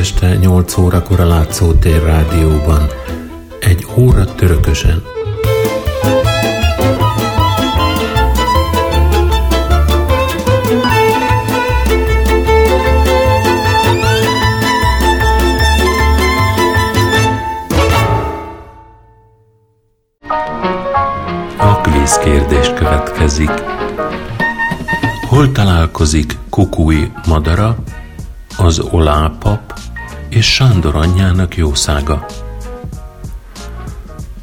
este 8 órakor a Látszótér Rádióban. Egy óra törökösen. A kvíz kérdés következik. Hol találkozik Kukui madara, az Olápap és Sándor anyjának jószága?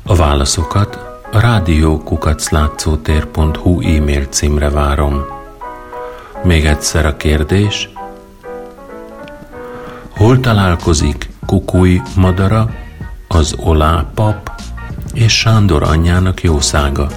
A válaszokat a rádiókukaclátszótér.hu e-mail címre várom. Még egyszer a kérdés. Hol találkozik Kukui madara, az Olápap és Sándor anyjának jószága?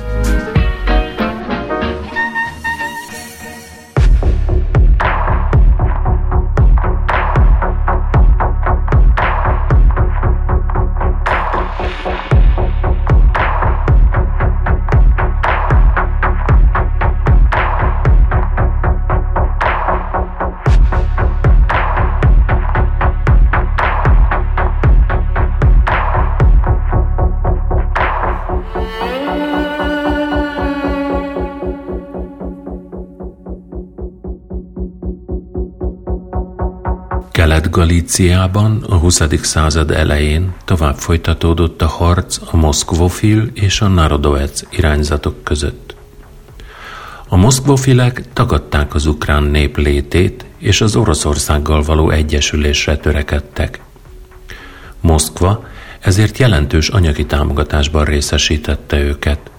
Kelet-Galíciában a 20. század elején tovább folytatódott a harc a moszkvofil és a narodovec irányzatok között. A moszkvofilek tagadták az ukrán nép létét, és az Oroszországgal való egyesülésre törekedtek. Moszkva ezért jelentős anyagi támogatásban részesítette őket.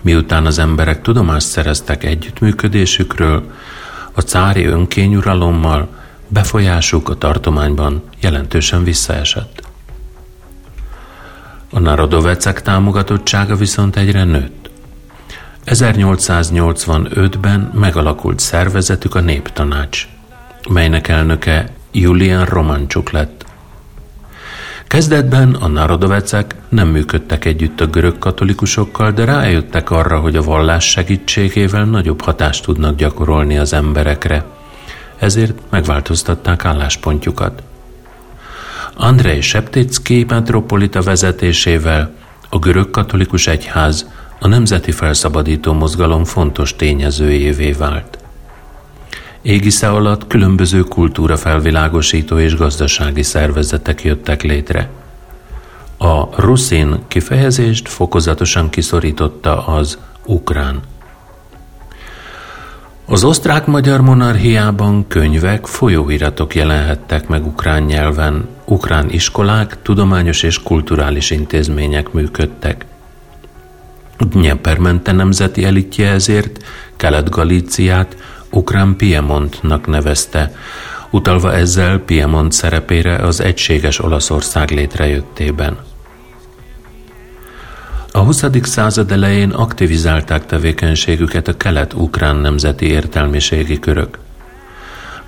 Miután az emberek tudomást szereztek együttműködésükről, a cári önkényuralommal befolyásuk a tartományban jelentősen visszaesett. A narodovecek támogatottsága viszont egyre nőtt. 1885-ben megalakult szervezetük a Néptanács, melynek elnöke Julian Romancsuk lett. Kezdetben a narodovecek nem működtek együtt a görög katolikusokkal, de rájöttek arra, hogy a vallás segítségével nagyobb hatást tudnak gyakorolni az emberekre – ezért megváltoztatták álláspontjukat. Andrei Septicki metropolita vezetésével a görög katolikus egyház a nemzeti felszabadító mozgalom fontos tényezőjévé vált. Égisze alatt különböző kultúra felvilágosító és gazdasági szervezetek jöttek létre. A ruszin kifejezést fokozatosan kiszorította az ukrán. Az osztrák-magyar monarchiában könyvek, folyóiratok jelenhettek meg ukrán nyelven, ukrán iskolák, tudományos és kulturális intézmények működtek. Dnyepermente nemzeti elitje ezért Kelet-Galíciát ukrán Piemontnak nevezte, utalva ezzel Piemont szerepére az egységes Olaszország létrejöttében. A 20. század elején aktivizálták tevékenységüket a kelet-ukrán nemzeti értelmiségi körök.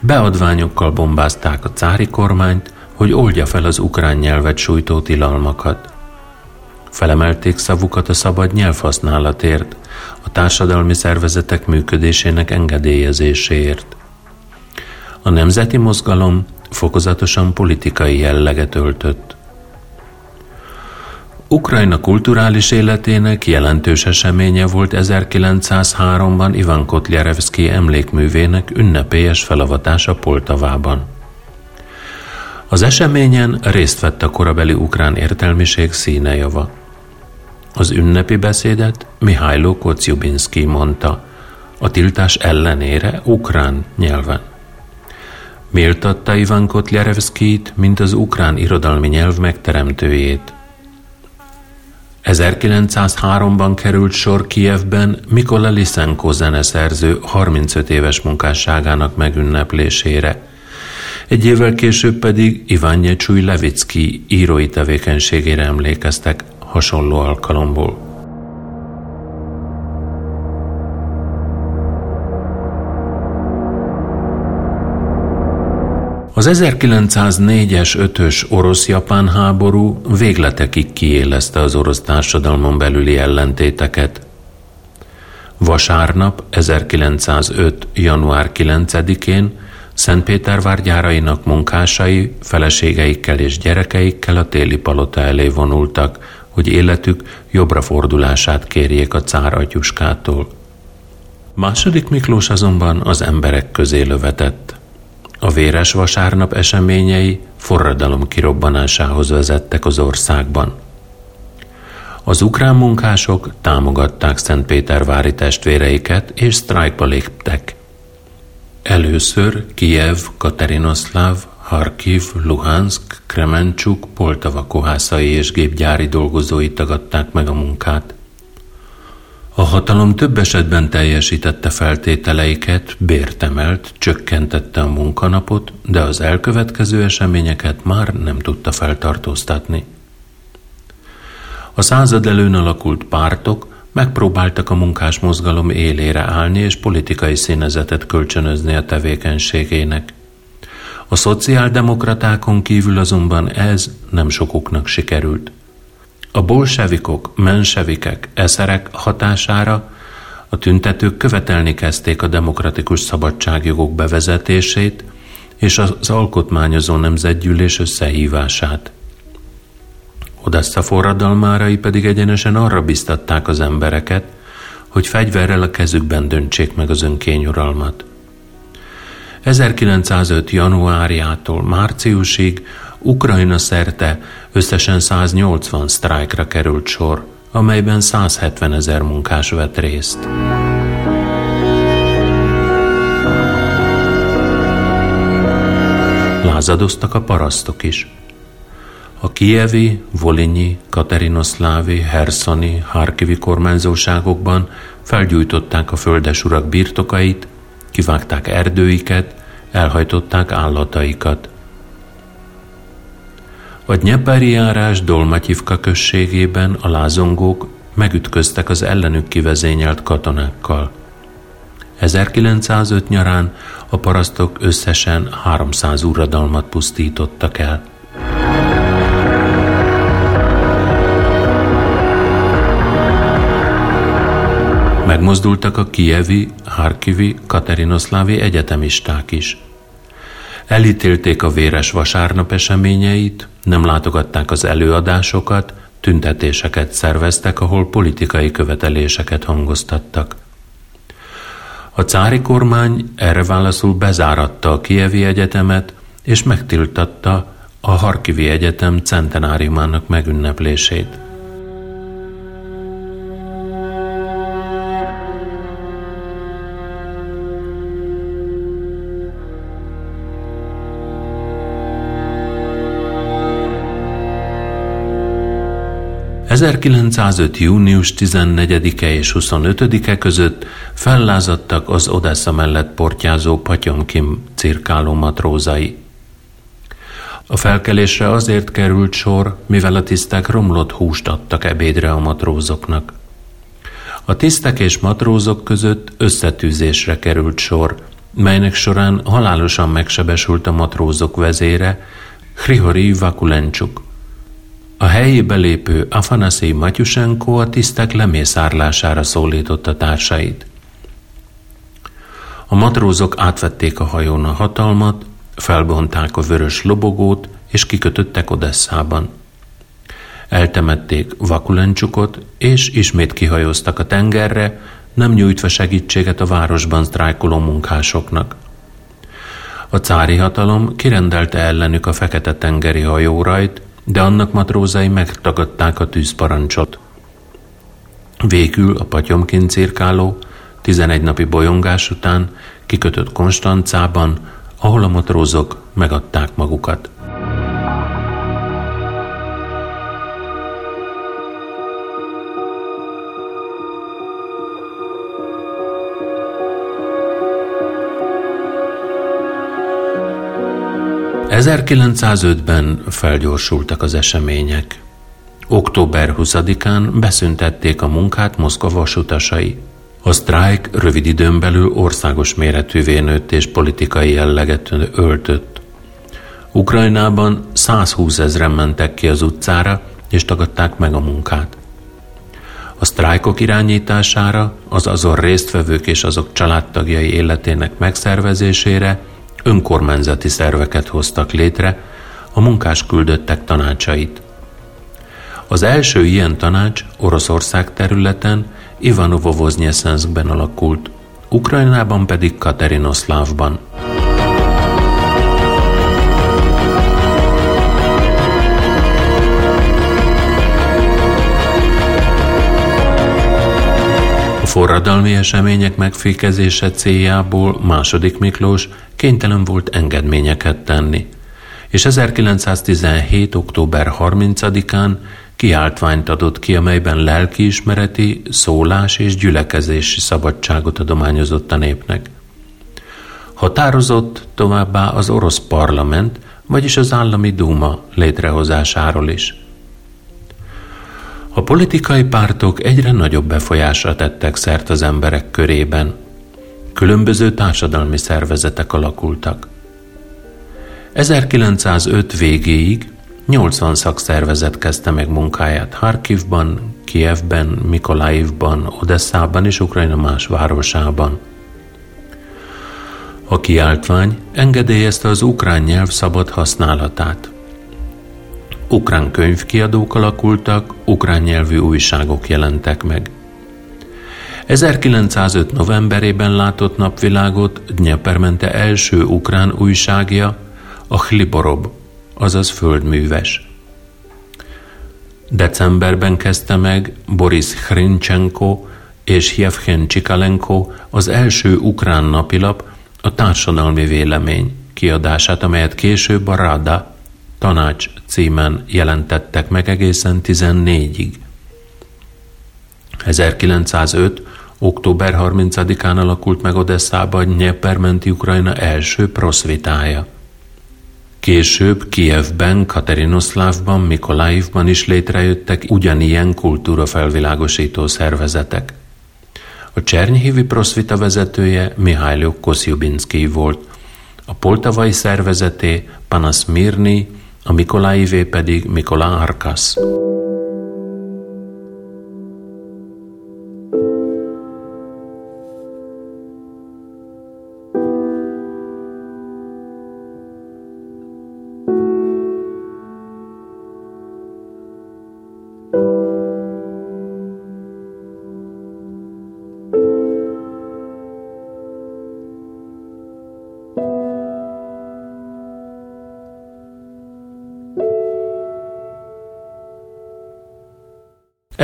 Beadványokkal bombázták a cári kormányt, hogy oldja fel az ukrán nyelvet sújtó tilalmakat. Felemelték szavukat a szabad nyelvhasználatért, a társadalmi szervezetek működésének engedélyezéséért. A nemzeti mozgalom fokozatosan politikai jelleget öltött. Ukrajna kulturális életének jelentős eseménye volt 1903-ban Ivan Kotlyarevszki emlékművének ünnepélyes felavatása Poltavában. Az eseményen részt vett a korabeli ukrán értelmiség színejava. Az ünnepi beszédet Mihailo Kociubinski mondta, a tiltás ellenére ukrán nyelven. Méltatta Ivan Kotlyarevszkit, mint az ukrán irodalmi nyelv megteremtőjét. 1903-ban került sor Kijevben Mikola Lisenko zeneszerző 35 éves munkásságának megünneplésére. Egy évvel később pedig Iván Csúj Levicki írói tevékenységére emlékeztek hasonló alkalomból. Az 1904-es 5-ös orosz-japán háború végletekig kiélezte az orosz társadalmon belüli ellentéteket. Vasárnap 1905. január 9-én Szentpétervár gyárainak munkásai, feleségeikkel és gyerekeikkel a téli palota elé vonultak, hogy életük jobbra fordulását kérjék a cár atyuskától. Második Miklós azonban az emberek közé lövetett. A véres vasárnap eseményei forradalom kirobbanásához vezettek az országban. Az ukrán munkások támogatták Szentpétervári testvéreiket és sztrájkba léptek. Először Kijev, Katerinoszláv, Harkiv, Luhansk, Kremencsuk, Poltava kohászai és gépgyári dolgozói tagadták meg a munkát. A hatalom több esetben teljesítette feltételeiket, bért emelt, csökkentette a munkanapot, de az elkövetkező eseményeket már nem tudta feltartóztatni. A század előn alakult pártok megpróbáltak a munkás mozgalom élére állni és politikai színezetet kölcsönözni a tevékenységének. A szociáldemokratákon kívül azonban ez nem sokuknak sikerült. A bolsevikok, mensevikek, eszerek hatására a tüntetők követelni kezdték a demokratikus szabadságjogok bevezetését és az alkotmányozó nemzetgyűlés összehívását. Odessa forradalmárai pedig egyenesen arra biztatták az embereket, hogy fegyverrel a kezükben döntsék meg az önkényuralmat. 1905. januárjától márciusig Ukrajna szerte összesen 180 sztrájkra került sor, amelyben 170 ezer munkás vett részt. Lázadoztak a parasztok is. A kievi, volinyi, katerinoszlávi, herszoni, harkivi kormányzóságokban felgyújtották a földesurak birtokait, kivágták erdőiket, elhajtották állataikat. A Dnyeperi járás Dolmatyivka községében a lázongók megütköztek az ellenük kivezényelt katonákkal. 1905 nyarán a parasztok összesen 300 uradalmat pusztítottak el. Megmozdultak a kievi, harkivi, katerinoszlávi egyetemisták is. Elítélték a véres vasárnap eseményeit, nem látogatták az előadásokat, tüntetéseket szerveztek, ahol politikai követeléseket hangoztattak. A cári kormány erre válaszul bezáratta a Kievi Egyetemet, és megtiltatta a Harkivi Egyetem centenáriumának megünneplését. 1905. június 14-e és 25-e között fellázadtak az Odessa mellett portyázó Patyomkim cirkáló matrózai. A felkelésre azért került sor, mivel a tisztek romlott húst adtak ebédre a matrózoknak. A tisztek és matrózok között összetűzésre került sor, melynek során halálosan megsebesült a matrózok vezére, Hrihori Vakulencsuk. A helyébe lépő Afanaszéj Matyusenko a tisztek lemészárlására szólította társait. A matrózok átvették a hajón a hatalmat, felbonták a vörös lobogót, és kikötöttek Odesszában. Eltemették Vakulencsukot, és ismét kihajóztak a tengerre, nem nyújtva segítséget a városban sztrájkoló munkásoknak. A cári hatalom kirendelte ellenük a Fekete-tengeri hajórajt, de annak matrózai megtagadták a tűzparancsot. Végül a patyomként cirkáló 11 napi bolyongás után kikötött Konstancában, ahol a matrózok megadták magukat. 1905-ben felgyorsultak az események. Október 20-án beszüntették a munkát Moszkva vasutasai. A sztrájk rövid időn belül országos méretűvé nőtt és politikai jelleget öltött. Ukrajnában 120 ezeren mentek ki az utcára, és tagadták meg a munkát. A sztrájkok irányítására, az azon résztvevők és azok családtagjai életének megszervezésére önkormányzati szerveket hoztak létre, a munkás küldöttek tanácsait. Az első ilyen tanács Oroszország területen Ivanovo-Voznyeszenszkben alakult, Ukrajnában pedig Katerinoszlávban. Forradalmi események megfékezése céljából második Miklós kénytelen volt engedményeket tenni, és 1917. október 30-án kiáltványt adott ki, amelyben lelkiismereti, szólás és gyülekezési szabadságot adományozott a népnek. Határozott továbbá az orosz parlament, vagyis az állami duma létrehozásáról is. A politikai pártok egyre nagyobb befolyásra tettek szert az emberek körében. Különböző társadalmi szervezetek alakultak. 1905 végéig 80 szakszervezet kezdte meg munkáját Harkivban, Kievben, Mikolaivban, Odesszában és Ukrajna más városában. A kiáltvány engedélyezte az ukrán nyelv szabad használatát. Ukrán könyvkiadók alakultak, ukrán nyelvű újságok jelentek meg. 1905. novemberében látott napvilágot Dnyepermente első ukrán újságja, a Hliborob, azaz földműves. Decemberben kezdte meg Boris Hrinchenko és Jevhen Csikalenko az első ukrán napilap a társadalmi vélemény kiadását, amelyet később a Rada tanács címen jelentettek meg egészen 14-ig. 1905. október 30-án alakult meg Odesszában Nyepermenti Ukrajna első proszvitája. Később Kijevben, Katerinoszlávban, Mikolaivban is létrejöttek ugyanilyen kultúrafelvilágosító szervezetek. A Csernyhívi Proszvita vezetője Mihály Koszjubinszki volt, a poltavai szervezeté Panas Mirni, a Mikolaivé pedig Mikola Arkas.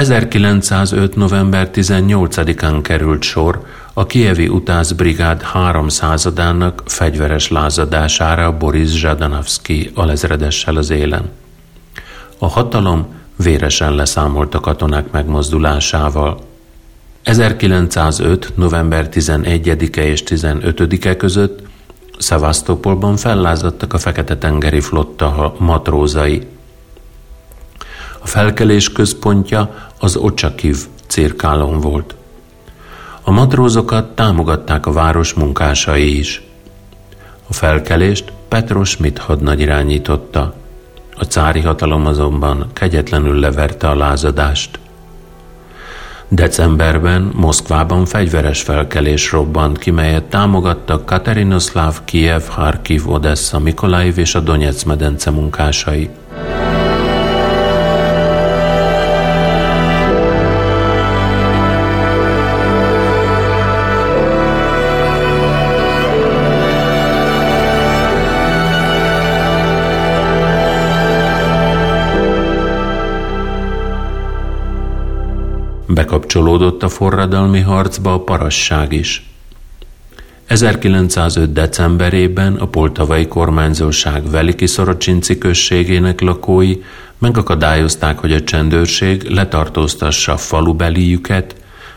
1905. november 18-án került sor a Kievi utászbrigád háromszázadának fegyveres lázadására Boris Zsadanovszki alezredessel az élen. A hatalom véresen leszámolt a katonák megmozdulásával. 1905. november 11-e és 15-e között Szevasztopolban fellázadtak a Fekete-tengeri flotta matrózai, a felkelés központja az Ocsakiv cirkálon volt. A matrózokat támogatták a város munkásai is. A felkelést Petros Schmidt hadnagy irányította. A cári hatalom azonban kegyetlenül leverte a lázadást. Decemberben Moszkvában fegyveres felkelés robbant ki, melyet támogattak Katerinoszláv, Kiev, Harkiv, Odessa, Mikolaiv és a Donetsz medence munkásai. Bekapcsolódott a forradalmi harcba a parasság is. 1905. decemberében a poltavai kormányzóság Veliki Szorocsinci községének lakói megakadályozták, hogy a csendőrség letartóztassa falubeliüket,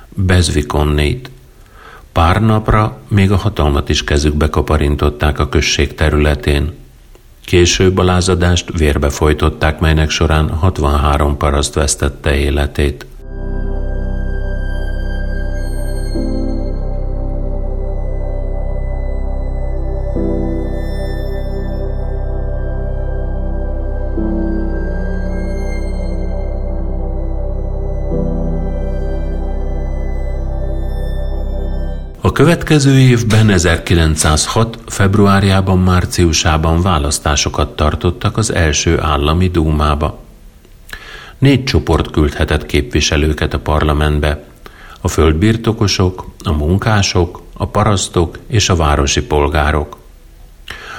Bezvikonnét. Pár napra még a hatalmat is kezükbe kaparintották a község területén. Később a lázadást vérbe folytották, melynek során 63 paraszt vesztette életét. Következő évben 1906. februárjában, márciusában választásokat tartottak az első állami dúmába. Négy csoport küldhetett képviselőket a parlamentbe. A földbirtokosok, a munkások, a parasztok és a városi polgárok.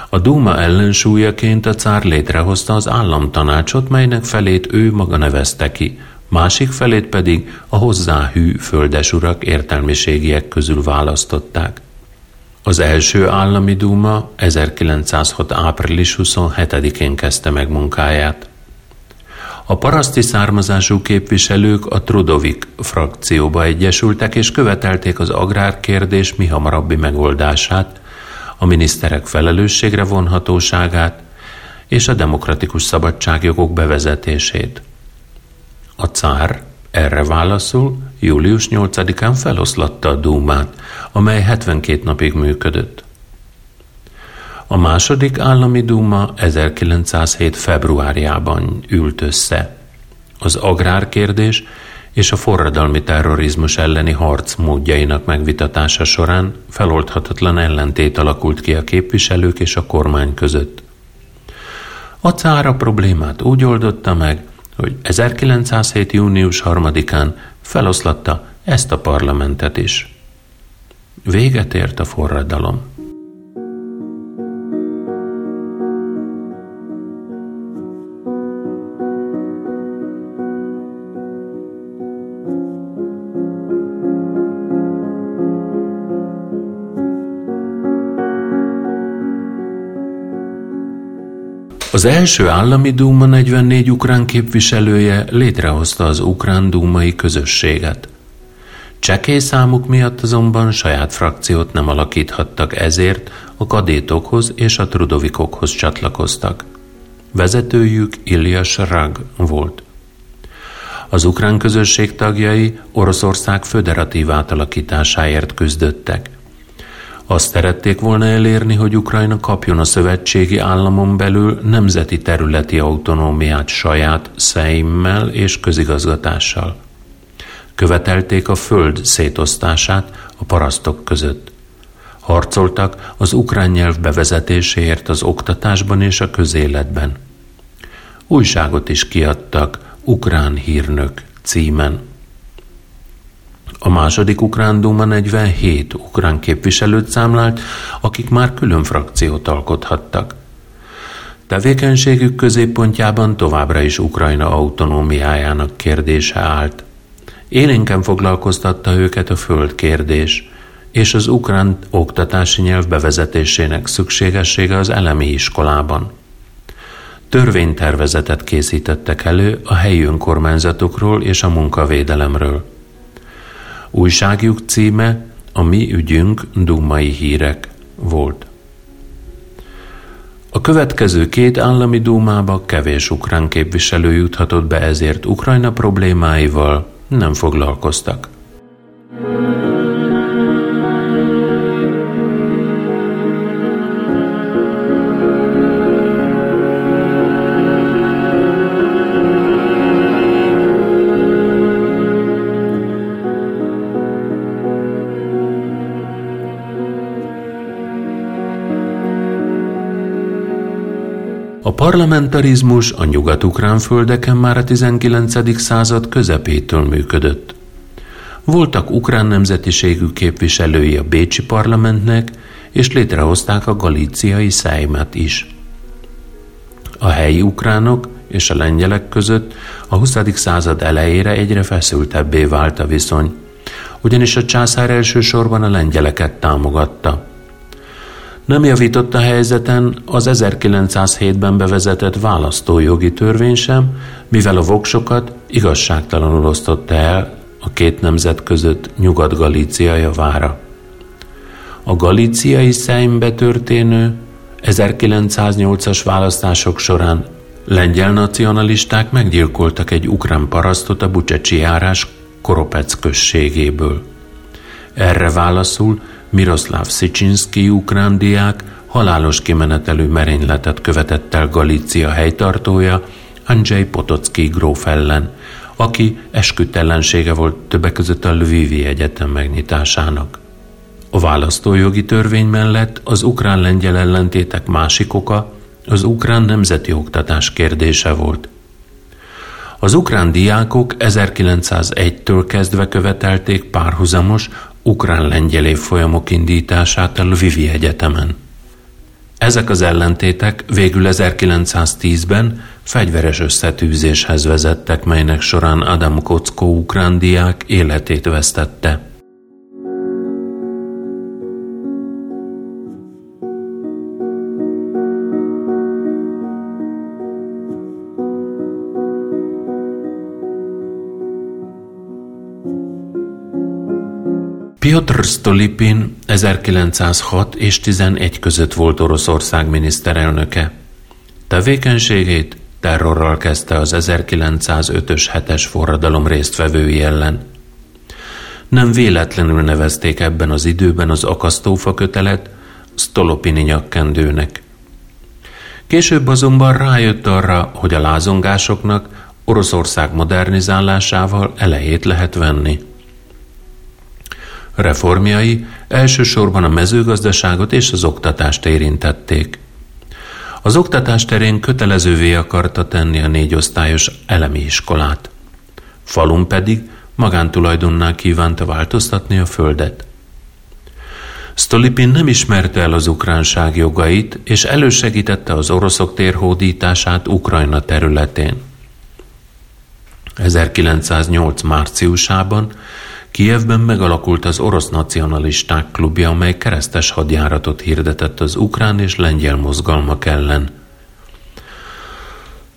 A Duma ellensúlyaként a cár létrehozta az államtanácsot, melynek felét ő maga nevezte ki, másik felét pedig a hozzá hű földesurak értelmiségiek közül választották. Az első állami dúma 1906. április 27-én kezdte meg munkáját. A paraszti származású képviselők a Trudovik frakcióba egyesültek és követelték az agrárkérdés mi hamarabbi megoldását, a miniszterek felelősségre vonhatóságát és a demokratikus szabadságjogok bevezetését. A cár erre válaszul július 8-án feloszlatta a Dúmát, amely 72 napig működött. A második állami dúma 1907. februárjában ült össze. Az agrárkérdés és a forradalmi terrorizmus elleni harc módjainak megvitatása során feloldhatatlan ellentét alakult ki a képviselők és a kormány között. A cára problémát úgy oldotta meg, hogy 1907. június 3-án feloszlatta ezt a parlamentet is. Véget ért a forradalom. Az első állami dúma 44 ukrán képviselője létrehozta az ukrán dúmai közösséget. Csekély számuk miatt azonban saját frakciót nem alakíthattak, ezért a kadétokhoz és a trudovikokhoz csatlakoztak. Vezetőjük Ilias Rag volt. Az ukrán közösség tagjai Oroszország föderatív átalakításáért küzdöttek. Azt szerették volna elérni, hogy Ukrajna kapjon a szövetségi államon belül nemzeti területi autonómiát saját szeimmel és közigazgatással. Követelték a föld szétosztását a parasztok között. Harcoltak az ukrán nyelv bevezetéséért az oktatásban és a közéletben. Újságot is kiadtak Ukrán hírnök címen. A második ukrán duma 47 ukrán képviselőt számlált, akik már külön frakciót alkothattak. Tevékenységük középpontjában továbbra is Ukrajna autonómiájának kérdése állt. Élénken foglalkoztatta őket a föld kérdés, és az ukrán oktatási nyelv bevezetésének szükségessége az elemi iskolában. Törvénytervezetet készítettek elő a helyi önkormányzatokról és a munkavédelemről. Újságjuk címe a mi ügyünk Dumai hírek volt. A következő két állami dúmába kevés ukrán képviselő juthatott be, ezért Ukrajna problémáival nem foglalkoztak. Parlamentarizmus a nyugat-ukrán földeken már a 19. század közepétől működött. Voltak ukrán nemzetiségű képviselői a Bécsi parlamentnek, és létrehozták a galíciai szájmát is. A helyi ukránok és a lengyelek között a 20. század elejére egyre feszültebbé vált a viszony, ugyanis a császár elsősorban a lengyeleket támogatta – nem javított a helyzeten az 1907-ben bevezetett választójogi törvény sem, mivel a voksokat igazságtalanul osztotta el a két nemzet között Nyugat-Galícia javára. A galíciai szembe történő 1908-as választások során lengyel nacionalisták meggyilkoltak egy ukrán parasztot a Bucsecsi járás Koropec községéből. Erre válaszul Miroslav Szicsinszki ukrán diák halálos kimenetelő merényletet követett el Galícia helytartója, Andrzej Potocki gróf ellen, aki esküdt ellensége volt többek között a Lvivi Egyetem megnyitásának. A választójogi törvény mellett az ukrán-lengyel ellentétek másik oka az ukrán nemzeti oktatás kérdése volt. Az ukrán diákok 1901-től kezdve követelték párhuzamos ukrán-lengyel évfolyamok indítását a Lvivi Egyetemen. Ezek az ellentétek végül 1910-ben fegyveres összetűzéshez vezettek, melynek során Adam Kocko ukrán diák életét vesztette. Piotr Stolipin 1906 és 11 között volt Oroszország miniszterelnöke. Tevékenységét terrorral kezdte az 1905-ös hetes forradalom résztvevői ellen. Nem véletlenül nevezték ebben az időben az akasztófa kötelet Stolopini nyakkendőnek. Később azonban rájött arra, hogy a lázongásoknak Oroszország modernizálásával elejét lehet venni. Reformjai elsősorban a mezőgazdaságot és az oktatást érintették. Az oktatás terén kötelezővé akarta tenni a négyosztályos elemi iskolát. Falun pedig magántulajdonnál kívánta változtatni a földet. Stolipin nem ismerte el az ukránság jogait, és elősegítette az oroszok térhódítását Ukrajna területén. 1908. márciusában Kijevben megalakult az orosz nacionalisták klubja, amely keresztes hadjáratot hirdetett az ukrán és lengyel mozgalmak ellen.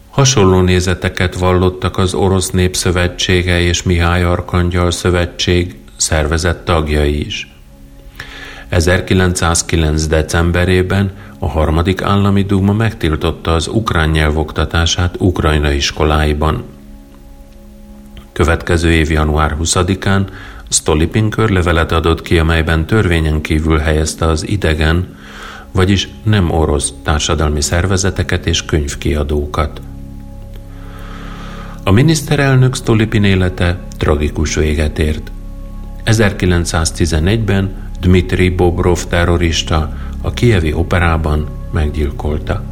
Hasonló nézeteket vallottak az Orosz Népszövetsége és Mihály Arkangyal Szövetség szervezett tagjai is. 1909. decemberében a harmadik állami dúma megtiltotta az ukrán nyelv oktatását Ukrajna iskoláiban. Következő év január 20-án Stolipin körlevelet adott ki, amelyben törvényen kívül helyezte az idegen, vagyis nem orosz társadalmi szervezeteket és könyvkiadókat. A miniszterelnök Stolipin élete tragikus véget ért. 1911-ben Dmitri Bobrov terrorista a kievi operában meggyilkolta.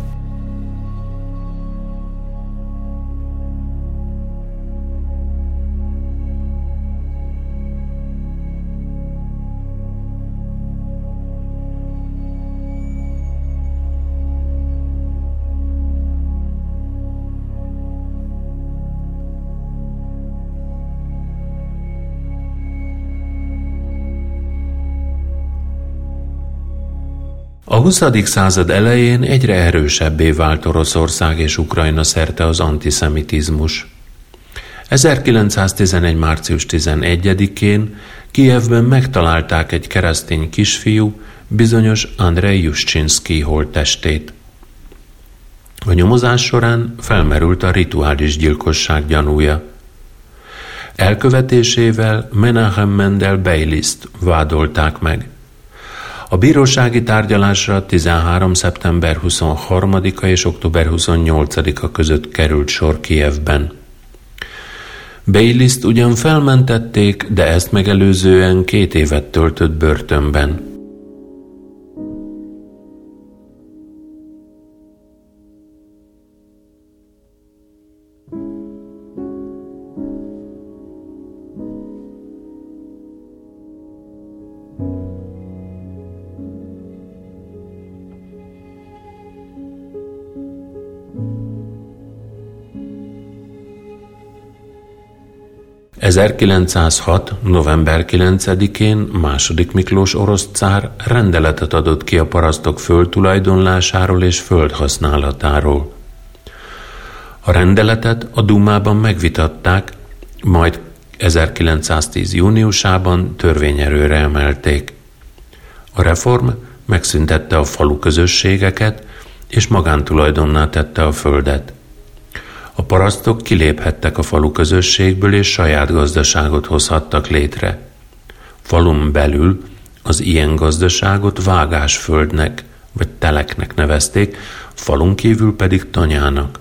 A 20. század elején egyre erősebbé vált Oroszország és Ukrajna szerte az antiszemitizmus. 1911. március 11-én Kijevben megtalálták egy keresztény kisfiú, bizonyos Andrei Juszczynszki holttestét. A nyomozás során felmerült a rituális gyilkosság gyanúja. Elkövetésével Menahem Mendel Beiliszt vádolták meg – a bírósági tárgyalásra 13. szeptember 23-a és október 28-a között került sor Kievben. Bayliszt ugyan felmentették, de ezt megelőzően két évet töltött börtönben. 1906. november 9-én második Miklós orosz cár rendeletet adott ki a parasztok földtulajdonlásáról és földhasználatáról. A rendeletet a Dumában megvitatták, majd 1910. júniusában törvényerőre emelték. A reform megszüntette a falu közösségeket, és magántulajdonná tette a földet. A parasztok kiléphettek a falu közösségből, és saját gazdaságot hozhattak létre. Falun belül az ilyen gazdaságot vágásföldnek vagy teleknek nevezték, falun kívül pedig tanyának.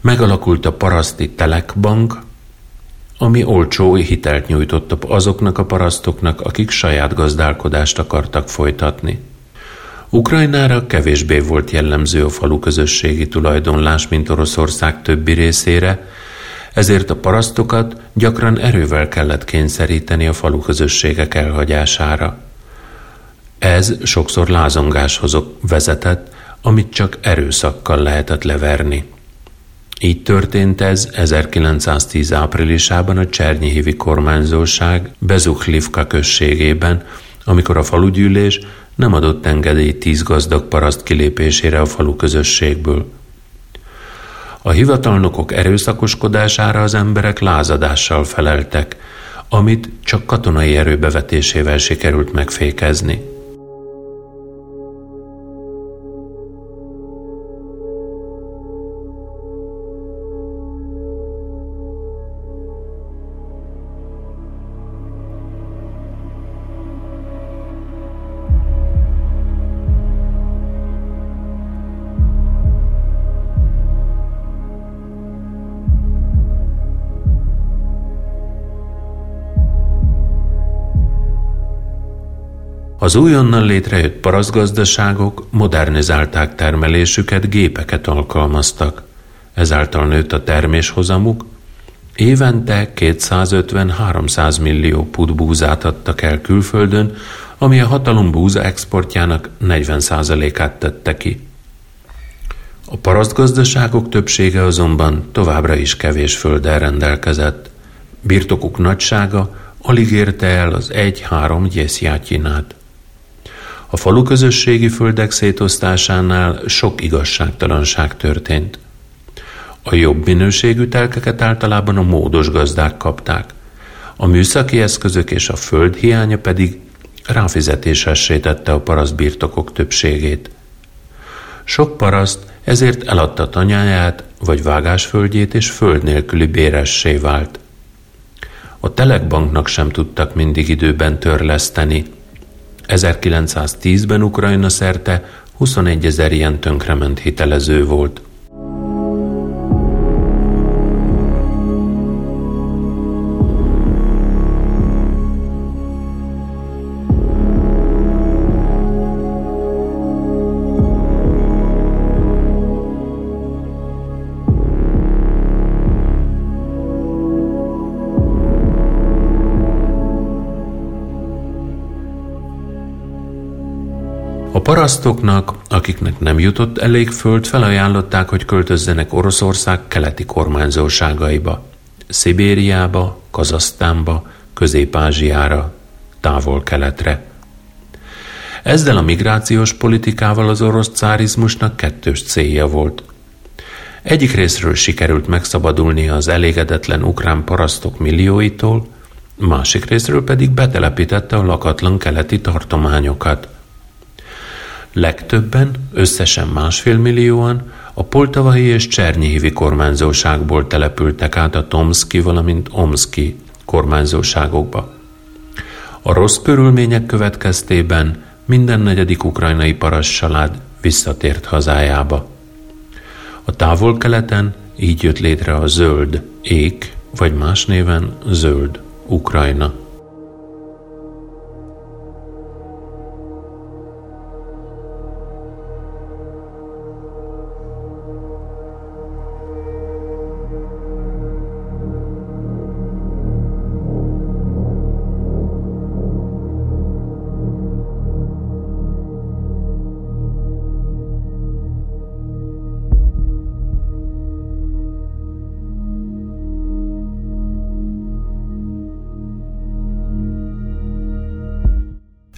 Megalakult a paraszti telekbank, ami olcsó hitelt nyújtott azoknak a parasztoknak, akik saját gazdálkodást akartak folytatni. Ukrajnára kevésbé volt jellemző a falu közösségi tulajdonlás, mint Oroszország többi részére, ezért a parasztokat gyakran erővel kellett kényszeríteni a falu közösségek elhagyására. Ez sokszor lázongáshoz vezetett, amit csak erőszakkal lehetett leverni. Így történt ez 1910 áprilisában a Csernyihivi kormányzóság Bezuhlivka községében, amikor a falugyűlés nem adott engedélyt tíz gazdag paraszt kilépésére a falu közösségből. A hivatalnokok erőszakoskodására az emberek lázadással feleltek, amit csak katonai erőbevetésével sikerült megfékezni. Az újonnan létrejött paraszgazdaságok modernizálták termelésüket, gépeket alkalmaztak. Ezáltal nőtt a terméshozamuk, évente 250-300 millió put búzát adtak el külföldön, ami a hatalom búza exportjának 40%-át tette ki. A parasztgazdaságok többsége azonban továbbra is kevés földdel rendelkezett. Birtokuk nagysága alig érte el az egy-három gyészjátyinát. Falu közösségi földek szétosztásánál sok igazságtalanság történt. A jobb minőségű telkeket általában a módos gazdák kapták, a műszaki eszközök és a föld hiánya pedig ráfizetésessé tette a parasztbirtokok többségét. Sok paraszt ezért eladta tanyáját vagy vágásföldjét és föld nélküli béressé vált. A telekbanknak sem tudtak mindig időben törleszteni – 1910-ben Ukrajna szerte 21 ezer ilyen tönkrement hitelező volt. Parasztoknak, akiknek nem jutott elég föld, felajánlották, hogy költözzenek Oroszország keleti kormányzóságaiba, Szibériába, Kazasztánba, Közép-Ázsiára, távol-keletre. Ezzel a migrációs politikával az orosz cárizmusnak kettős célja volt. Egyik részről sikerült megszabadulnia az elégedetlen ukrán parasztok millióitól, másik részről pedig betelepítette a lakatlan keleti tartományokat – Legtöbben, összesen másfél millióan a poltavai és Csernyihivi kormányzóságból települtek át a Tomszki, valamint Omszki kormányzóságokba. A rossz körülmények következtében minden negyedik ukrajnai paras család visszatért hazájába. A távol-keleten így jött létre a zöld ék, vagy más néven zöld Ukrajna.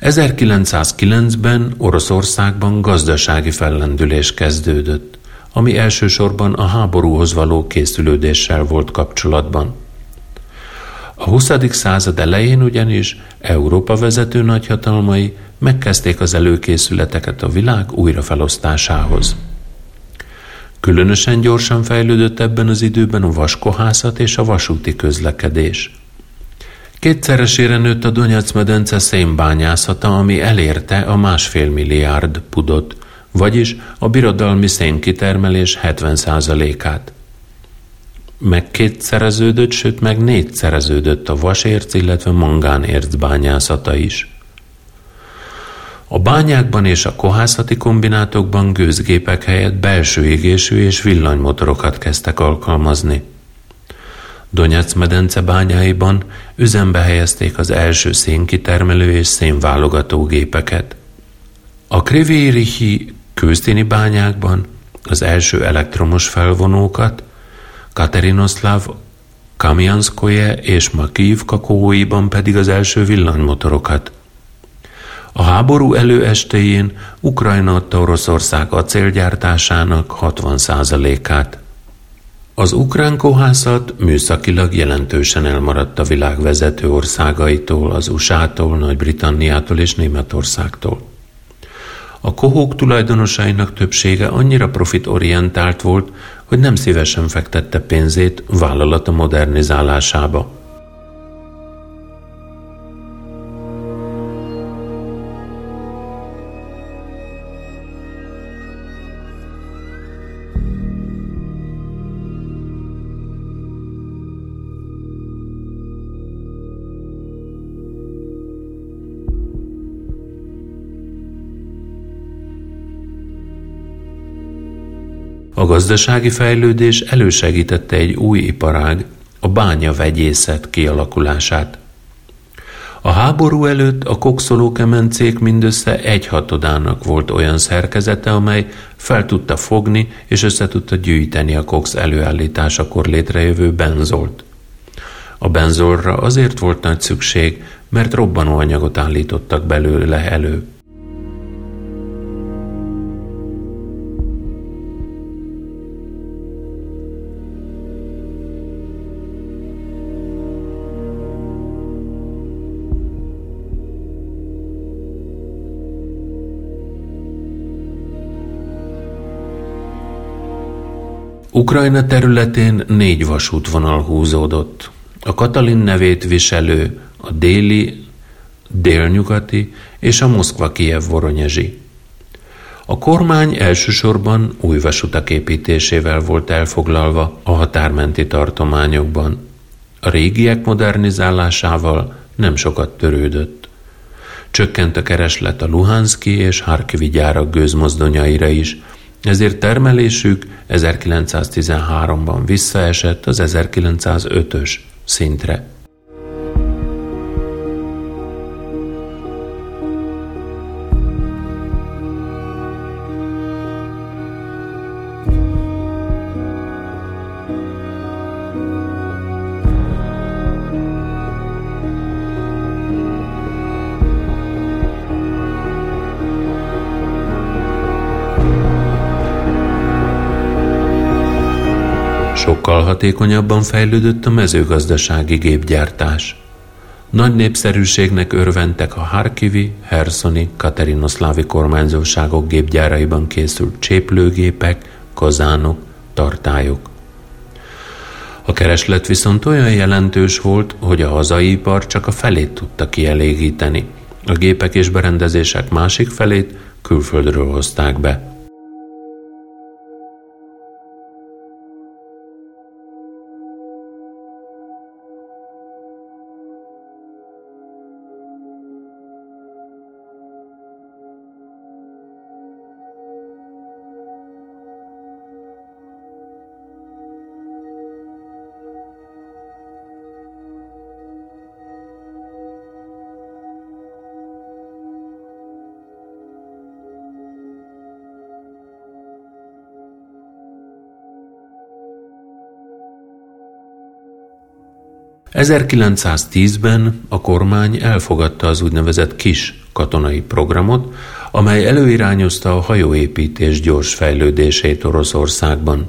1909-ben Oroszországban gazdasági fellendülés kezdődött, ami elsősorban a háborúhoz való készülődéssel volt kapcsolatban. A 20. század elején ugyanis Európa vezető nagyhatalmai megkezdték az előkészületeket a világ újrafelosztásához. Különösen gyorsan fejlődött ebben az időben a vaskohászat és a vasúti közlekedés – Kétszeresére nőtt a Donyac medence szénbányászata, ami elérte a másfél milliárd pudot, vagyis a birodalmi szénkitermelés 70%-át. meg kétszereződött, sőt meg négyszereződött a vasérc, illetve mangánérc bányászata is. A bányákban és a kohászati kombinátokban gőzgépek helyett belső égésű és villanymotorokat kezdtek alkalmazni. Donyac medence bányáiban üzembe helyezték az első szénkitermelő és szénválogató gépeket. A Krivérihi kőszténi bányákban az első elektromos felvonókat, Katerinoszláv Kamianskoje és Makív kakóiban pedig az első villanymotorokat. A háború előestéjén Ukrajna adta Oroszország acélgyártásának 60%-át. Az ukrán kohászat műszakilag jelentősen elmaradt a világ vezető országaitól, az USA-tól, Nagy-Britanniától és Németországtól. A kohók tulajdonosainak többsége annyira profitorientált volt, hogy nem szívesen fektette pénzét vállalata modernizálásába. A gazdasági fejlődés elősegítette egy új iparág, a bánya vegyészet kialakulását. A háború előtt a kokszolókemencék mindössze egy hatodának volt olyan szerkezete, amely fel tudta fogni és össze tudta gyűjteni a koks előállításakor létrejövő benzolt. A benzolra azért volt nagy szükség, mert robbanóanyagot állítottak belőle elő. Ukrajna területén négy vasútvonal húzódott. A Katalin nevét viselő a déli, délnyugati és a Moszkva-Kijev-Voronyezsi. A kormány elsősorban új vasutak építésével volt elfoglalva a határmenti tartományokban. A régiek modernizálásával nem sokat törődött. Csökkent a kereslet a Luhanszki és Harkivi gyárak gőzmozdonyaira is, ezért termelésük 1913-ban visszaesett az 1905-ös szintre. Hatékonyabban fejlődött a mezőgazdasági gépgyártás. Nagy népszerűségnek örventek a Harkivi, Hersoni, Katerinoszlávi kormányzóságok gépgyáraiban készült cséplőgépek, kazánok, tartályok. A kereslet viszont olyan jelentős volt, hogy a hazai ipar csak a felét tudta kielégíteni. A gépek és berendezések másik felét külföldről hozták be. 1910-ben a kormány elfogadta az úgynevezett kis katonai programot, amely előirányozta a hajóépítés gyors fejlődését Oroszországban.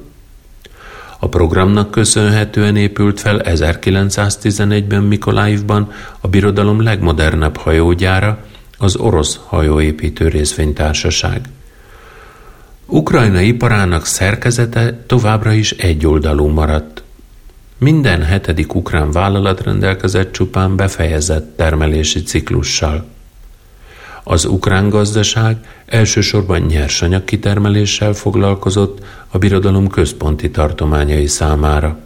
A programnak köszönhetően épült fel 1911-ben Mikoláivban a birodalom legmodernebb hajógyára, az orosz hajóépítő részvénytársaság. Ukrajna iparának szerkezete továbbra is egyoldalú maradt. Minden hetedik ukrán vállalat rendelkezett csupán befejezett termelési ciklussal. Az ukrán gazdaság elsősorban nyersanyag kitermeléssel foglalkozott a birodalom központi tartományai számára.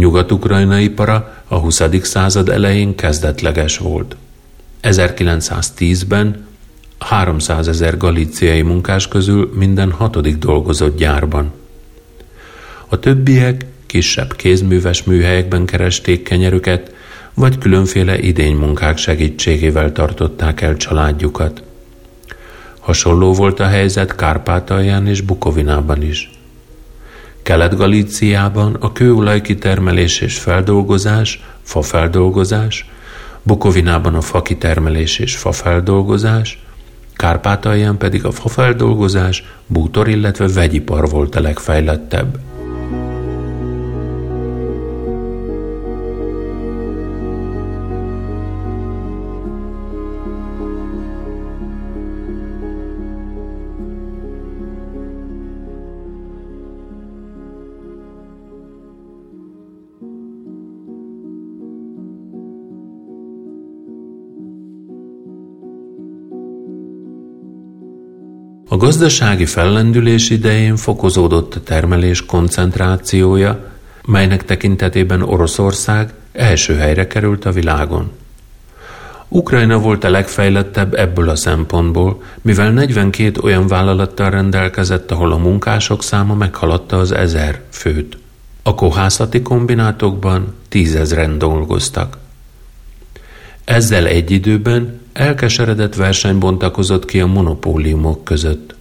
Nyugat-ukrajna ipara a 20. század elején kezdetleges volt. 1910-ben 300 ezer galíciai munkás közül minden hatodik dolgozott gyárban. A többiek kisebb kézműves műhelyekben keresték kenyerüket, vagy különféle idénymunkák segítségével tartották el családjukat. Hasonló volt a helyzet Kárpátalján és Bukovinában is. Kelet-Galíciában a kőolaj kitermelés és feldolgozás, fafeldolgozás, Bukovinában a fakitermelés és fafeldolgozás, Kárpátalján pedig a fafeldolgozás, bútor, illetve vegyipar volt a legfejlettebb. Gazdasági fellendülés idején fokozódott a termelés koncentrációja, melynek tekintetében Oroszország első helyre került a világon. Ukrajna volt a legfejlettebb ebből a szempontból, mivel 42 olyan vállalattal rendelkezett, ahol a munkások száma meghaladta az ezer főt. A kohászati kombinátokban tízezren dolgoztak. Ezzel egy időben elkeseredett verseny bontakozott ki a monopóliumok között.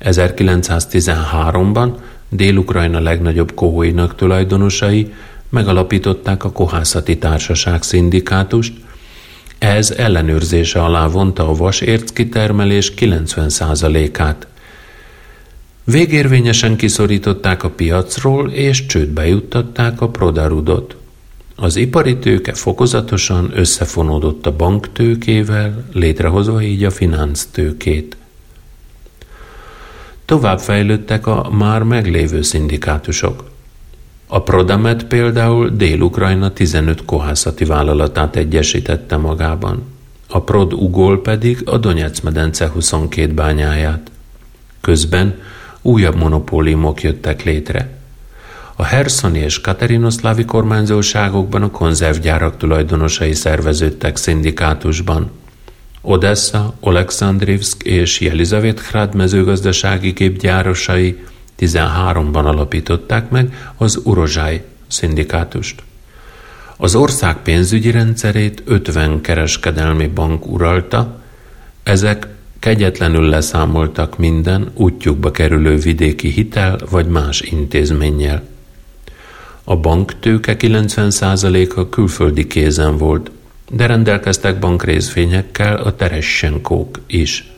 1913-ban Dél-Ukrajna legnagyobb kohóinak tulajdonosai megalapították a Kohászati Társaság szindikátust, ez ellenőrzése alá vonta a vasérc kitermelés 90%-át. Végérvényesen kiszorították a piacról és csődbe juttatták a Prodarudot. Az ipari tőke fokozatosan összefonódott a banktőkével, létrehozva így a finansztőkét. Tovább fejlődtek a már meglévő szindikátusok. A Prodamet például Dél-Ukrajna 15 kohászati vállalatát egyesítette magában, a Prod Ugol pedig a Donetsz medence 22 bányáját. Közben újabb monopóliumok jöttek létre – a Herszoni és Katerinoszlávi kormányzóságokban a konzervgyárak tulajdonosai szerveződtek szindikátusban. Odessa, Oleksandrivsk és Jelizavethrad mezőgazdasági gépgyárosai 13-ban alapították meg az Urozsáj szindikátust. Az ország pénzügyi rendszerét 50 kereskedelmi bank uralta, ezek kegyetlenül leszámoltak minden útjukba kerülő vidéki hitel vagy más intézménnyel. A banktőke 90%-a külföldi kézen volt, de rendelkeztek bankrészvényekkel a Teressenkók is.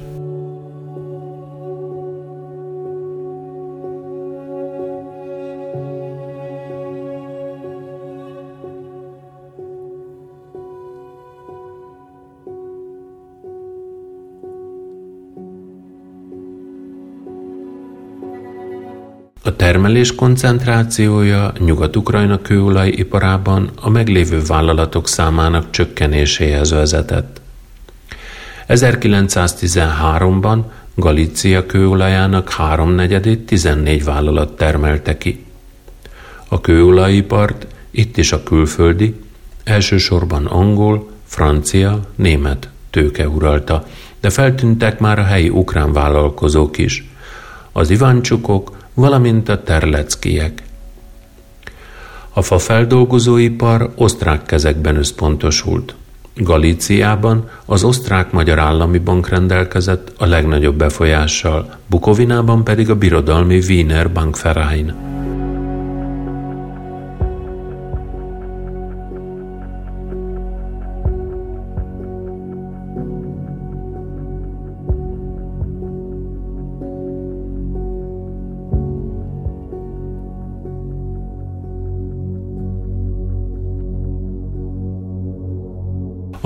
A termelés koncentrációja Nyugat-Ukrajna kőolajiparában a meglévő vállalatok számának csökkenéséhez vezetett. 1913-ban Galícia kőolajának háromnegyedét 14 vállalat termelte ki. A kőolajipart itt is a külföldi, elsősorban angol, francia, német tőke uralta, de feltűntek már a helyi ukrán vállalkozók is. Az Iváncsukok, valamint a terleckiek. A fafeldolgozóipar osztrák kezekben összpontosult. Galíciában az osztrák-magyar állami bank rendelkezett a legnagyobb befolyással, Bukovinában pedig a birodalmi Wiener Bankverein.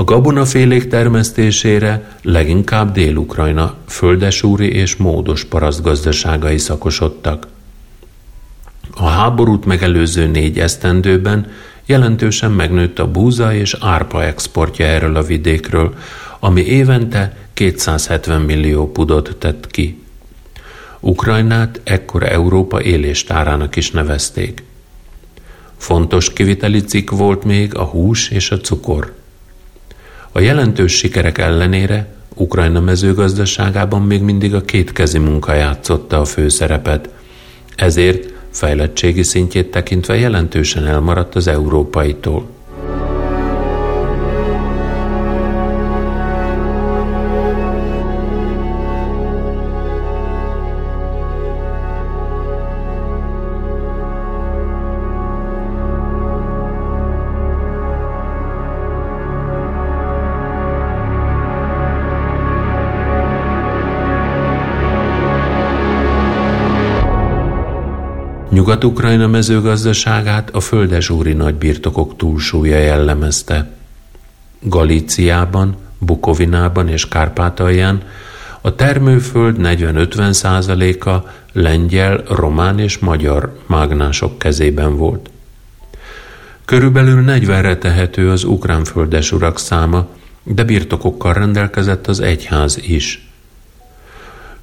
Gabonafélék termesztésére leginkább Dél-Ukrajna földesúri és módos paraszt gazdaságai szakosodtak. A háborút megelőző négy esztendőben jelentősen megnőtt a búza és árpa exportja erről a vidékről, ami évente 270 millió pudot tett ki. Ukrajnát ekkor Európa éléstárának is nevezték. Fontos kiviteli cikk volt még a hús és a cukor. A jelentős sikerek ellenére Ukrajna mezőgazdaságában még mindig a kétkezi munka játszotta a főszerepet, ezért fejlettségi szintjét tekintve jelentősen elmaradt az európaitól. Nyugat-Ukrajna mezőgazdaságát a földesúri nagybirtokok túlsúlya jellemezte. Galíciában, Bukovinában és Kárpátalján a termőföld 40-50 százaléka lengyel, román és magyar mágnások kezében volt. Körülbelül 40-re tehető az ukrán földesurak száma, de birtokokkal rendelkezett az egyház is –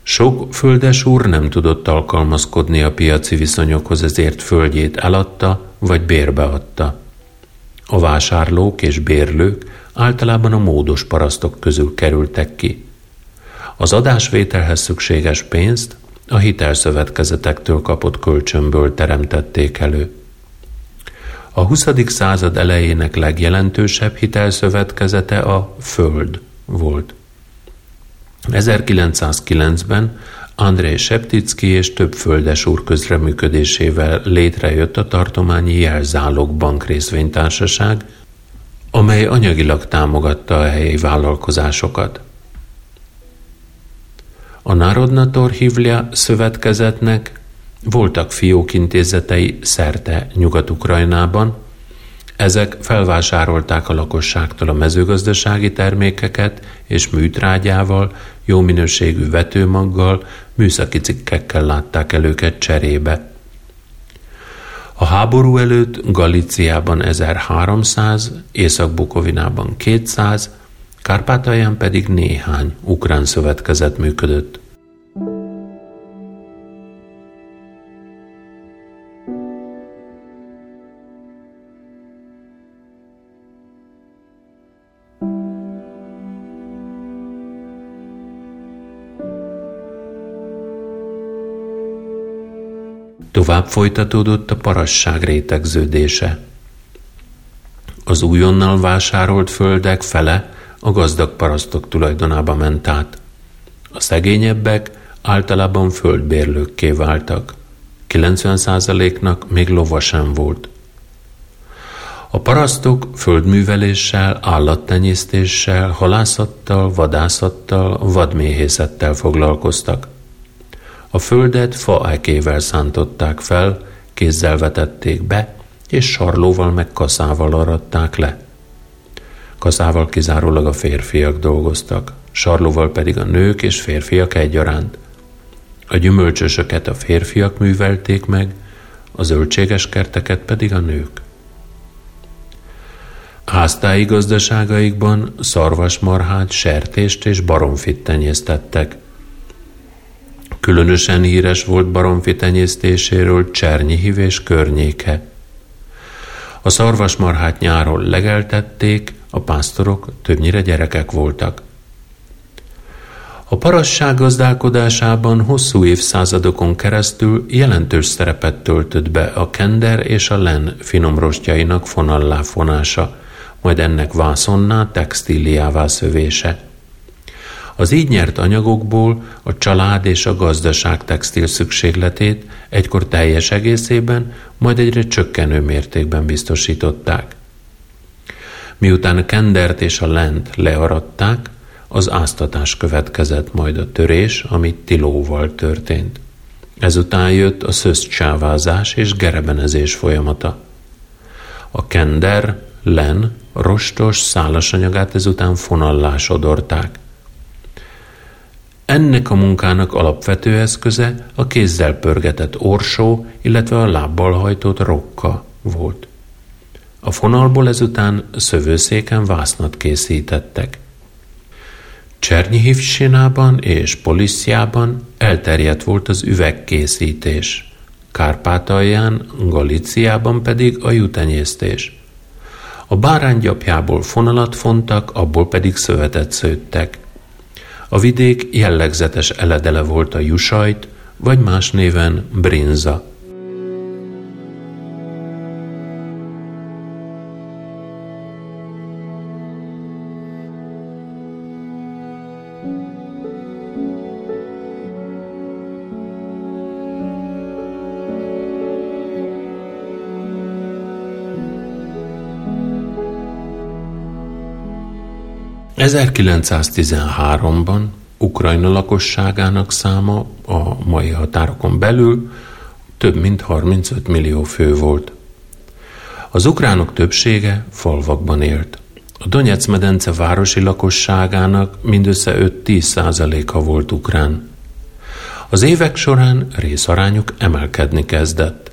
sok földes úr nem tudott alkalmazkodni a piaci viszonyokhoz, ezért földjét eladta vagy bérbeadta. A vásárlók és bérlők általában a módos parasztok közül kerültek ki. Az adásvételhez szükséges pénzt a hitelszövetkezetektől kapott kölcsönből teremtették elő. A 20. század elejének legjelentősebb hitelszövetkezete a Föld volt. 1909-ben Andrei Septicki és több földes úr közreműködésével létrejött a tartományi jelzálog bank részvénytársaság, amely anyagilag támogatta a helyi vállalkozásokat. A Narodna Hivlia szövetkezetnek voltak fiókintézetei szerte Nyugat-Ukrajnában, ezek felvásárolták a lakosságtól a mezőgazdasági termékeket és műtrágyával, jó minőségű vetőmaggal, műszaki cikkekkel látták el őket cserébe. A háború előtt Galíciában 1300, Észak-Bukovinában 200, Kárpátalján pedig néhány ukrán szövetkezet működött. Tovább folytatódott a parasság rétegződése. Az újonnal vásárolt földek fele a gazdag parasztok tulajdonába ment át. A szegényebbek általában földbérlőkké váltak. 90%-nak még lova sem volt. A parasztok földműveléssel, állattenyésztéssel, halászattal, vadászattal, vadméhészettel foglalkoztak. A földet faákével szántották fel, kézzel vetették be, és sarlóval meg kaszával aratták le. Kaszával kizárólag a férfiak dolgoztak, sarlóval pedig a nők és férfiak egyaránt. A gyümölcsösöket a férfiak művelték meg, a zöldséges kerteket pedig a nők. Háztáji gazdaságaikban szarvasmarhát, sertést és baromfit tenyésztettek – Különösen híres volt baromfi tenyésztéséről Csernyihiv és környéke. A szarvasmarhát nyáron legeltették, a pásztorok többnyire gyerekek voltak. A parasság gazdálkodásában hosszú évszázadokon keresztül jelentős szerepet töltött be a kender és a len finomrostjainak fonalláfonása, majd ennek vászonná textíliává szövése. Az így nyert anyagokból a család és a gazdaság textil szükségletét egykor teljes egészében, majd egyre csökkenő mértékben biztosították. Miután a kendert és a lent learadták, az áztatás következett majd a törés, amit tilóval történt. Ezután jött a szöszcsávázás és gerebenezés folyamata. A kender, len, rostos szálasanyagát ezután fonallá sodorták. Ennek a munkának alapvető eszköze a kézzel pörgetett orsó, illetve a lábbal hajtott rokka volt. A fonalból ezután szövőszéken vásznat készítettek. Csernihivsinában és Poliszjában elterjedt volt az üvegkészítés. Kárpátalján, Galíciában pedig a jutenyésztés. A báránygyapjából fonalat fontak, abból pedig szövetet szőttek. A vidék jellegzetes eledele volt a jusajt, vagy más néven brinza. 1913-ban Ukrajna lakosságának száma a mai határokon belül több mint 35 millió fő volt. Az ukránok többsége falvakban élt. A Donetsz medence városi lakosságának mindössze 5-10 százaléka volt ukrán. Az évek során részarányuk emelkedni kezdett.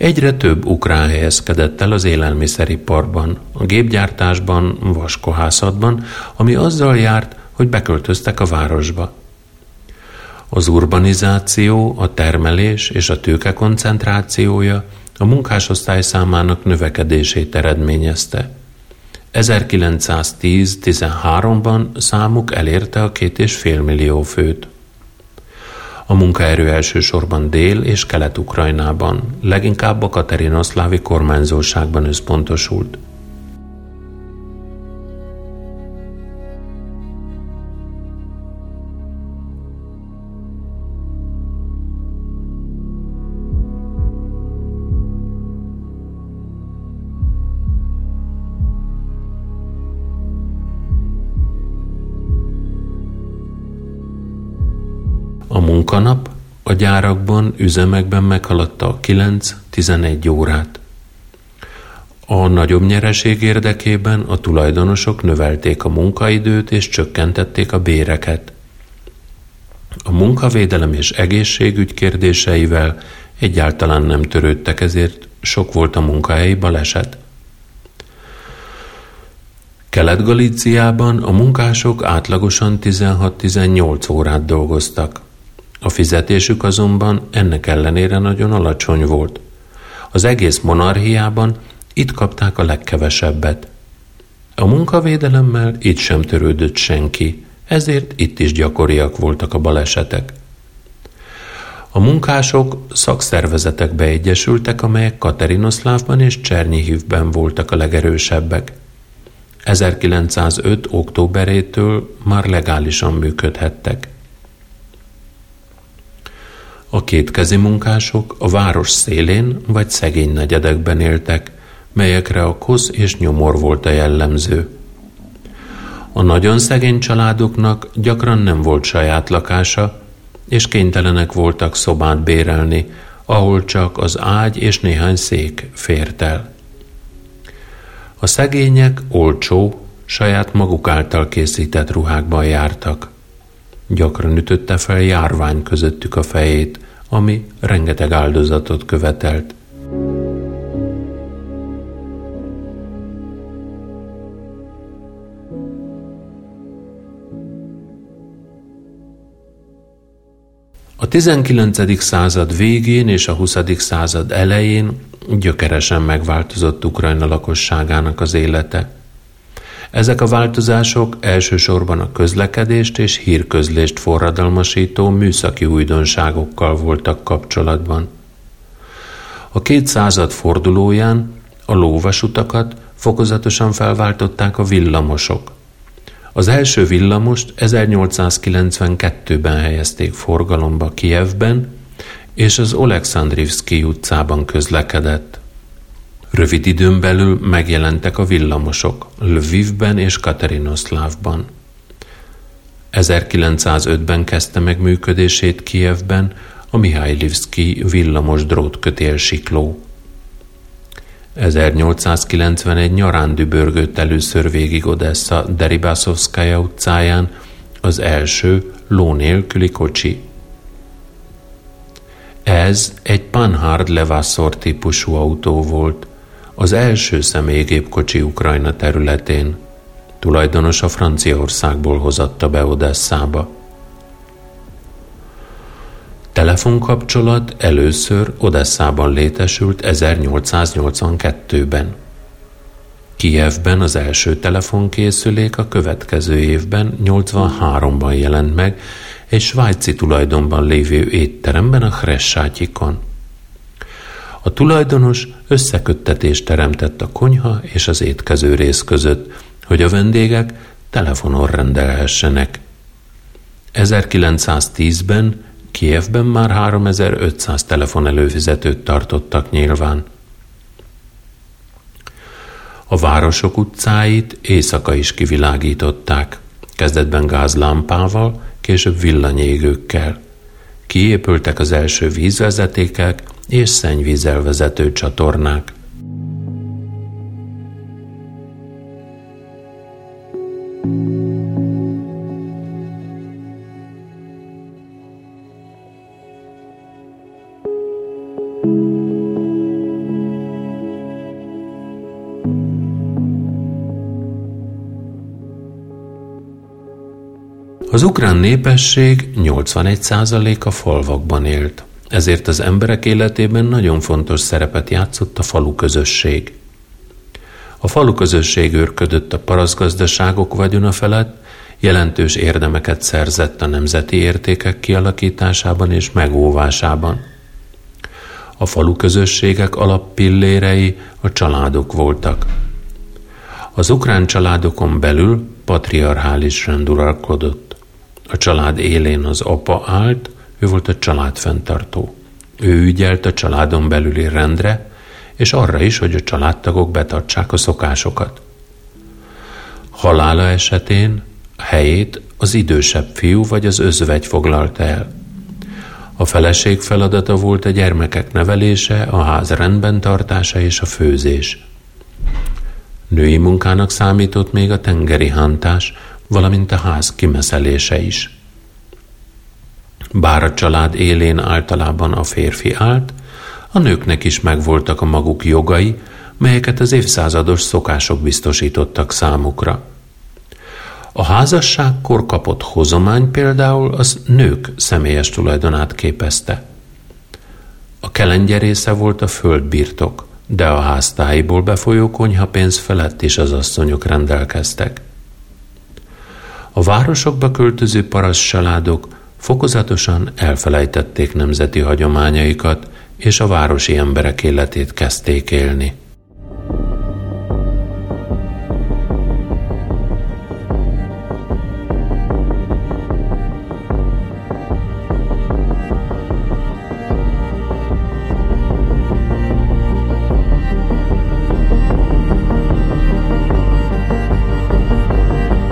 Egyre több ukrán helyezkedett el az élelmiszeriparban, a gépgyártásban, vaskohászatban, ami azzal járt, hogy beköltöztek a városba. Az urbanizáció, a termelés és a tőke koncentrációja a munkásosztály számának növekedését eredményezte. 1910-13-ban számuk elérte a két és fél millió főt. A munkaerő elsősorban Dél- és Kelet-Ukrajnában, leginkább a Katerinoszlávi kormányzóságban összpontosult – munkanap a gyárakban, üzemekben meghaladta a 9-11 órát. A nagyobb nyereség érdekében a tulajdonosok növelték a munkaidőt és csökkentették a béreket. A munkavédelem és egészségügy kérdéseivel egyáltalán nem törődtek, ezért sok volt a munkahelyi baleset. Kelet-Galíciában a munkások átlagosan 16-18 órát dolgoztak. A fizetésük azonban ennek ellenére nagyon alacsony volt. Az egész monarchiában itt kapták a legkevesebbet. A munkavédelemmel itt sem törődött senki, ezért itt is gyakoriak voltak a balesetek. A munkások szakszervezetekbe egyesültek, amelyek Katerinoszlávban és Csernyihívben voltak a legerősebbek. 1905. októberétől már legálisan működhettek. A kétkezi munkások a város szélén vagy szegény negyedekben éltek, melyekre a kosz és nyomor volt a jellemző. A nagyon szegény családoknak gyakran nem volt saját lakása, és kénytelenek voltak szobát bérelni, ahol csak az ágy és néhány szék fért el. A szegények olcsó, saját maguk által készített ruhákban jártak. Gyakran ütötte fel járvány közöttük a fejét, ami rengeteg áldozatot követelt. A 19. század végén és a 20. század elején gyökeresen megváltozott Ukrajna lakosságának az élete. Ezek a változások elsősorban a közlekedést és hírközlést forradalmasító műszaki újdonságokkal voltak kapcsolatban. A két század fordulóján a lóvasutakat fokozatosan felváltották a villamosok. Az első villamost 1892-ben helyezték forgalomba Kievben, és az Oleksandrivszki utcában közlekedett. Rövid időn belül megjelentek a villamosok Lvivben és Katerinoszlávban. 1905-ben kezdte meg működését Kijevben a Mihálylivszki villamos drótkötél sikló. 1891 nyarán dübörgött először végig Odessa Deribászovszkája utcáján az első ló nélküli kocsi. Ez egy Panhard Levassor típusú autó volt, az első személygépkocsi Ukrajna területén. Tulajdonosa Franciaországból hozatta be Odesszába. telefonkapcsolat először Odesszában létesült 1882-ben. Kijevben az első telefonkészülék a következő évben, 83-ban jelent meg, egy svájci tulajdonban lévő étteremben a Hressátyikon. A tulajdonos összeköttetést teremtett a konyha és az étkező rész között, hogy a vendégek telefonon rendelhessenek. 1910-ben Kievben már 3500 telefonelőfizetőt tartottak nyilván. A városok utcáit éjszaka is kivilágították, kezdetben gázlámpával, később villanyégőkkel. Kiépültek az első vízvezetékek és szennyvízzel vezető csatornák. Az ukrán népesség 81%-a falvakban élt, ezért az emberek életében nagyon fontos szerepet játszott a falu közösség. A falu közösség őrködött a paraszgazdaságok vagyona felett, jelentős érdemeket szerzett a nemzeti értékek kialakításában és megóvásában. A falu közösségek alappillérei a családok voltak. Az ukrán családokon belül patriarchális rend uralkodott. A család élén az apa állt, ő volt a család fenntartó. Ő ügyelt a családon belüli rendre, és arra is, hogy a családtagok betartsák a szokásokat. Halála esetén a helyét az idősebb fiú vagy az özvegy foglalta el. A feleség feladata volt a gyermekek nevelése, a ház rendben tartása és a főzés. Női munkának számított még a tengeri hántás, valamint a ház kimeszelése is. Bár a család élén általában a férfi állt, a nőknek is megvoltak a maguk jogai, melyeket az évszázados szokások biztosítottak számukra. A házasságkor kapott hozomány például az nők személyes tulajdonát képezte. A kelengyerésze volt a földbirtok, de a háztáiból befolyó konyhapénz felett is az asszonyok rendelkeztek. A városokba költöző paraszt családok fokozatosan elfelejtették nemzeti hagyományaikat, és a városi emberek életét kezdték élni.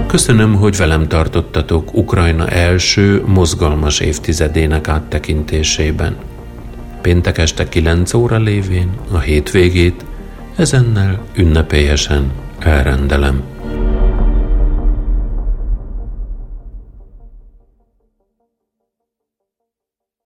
Köszönöm, hogy velem tartottatok Ukrajna első mozgalmas évtizedének áttekintésében. Péntek este 9 óra lévén a hétvégét ezennel ünnepélyesen elrendelem.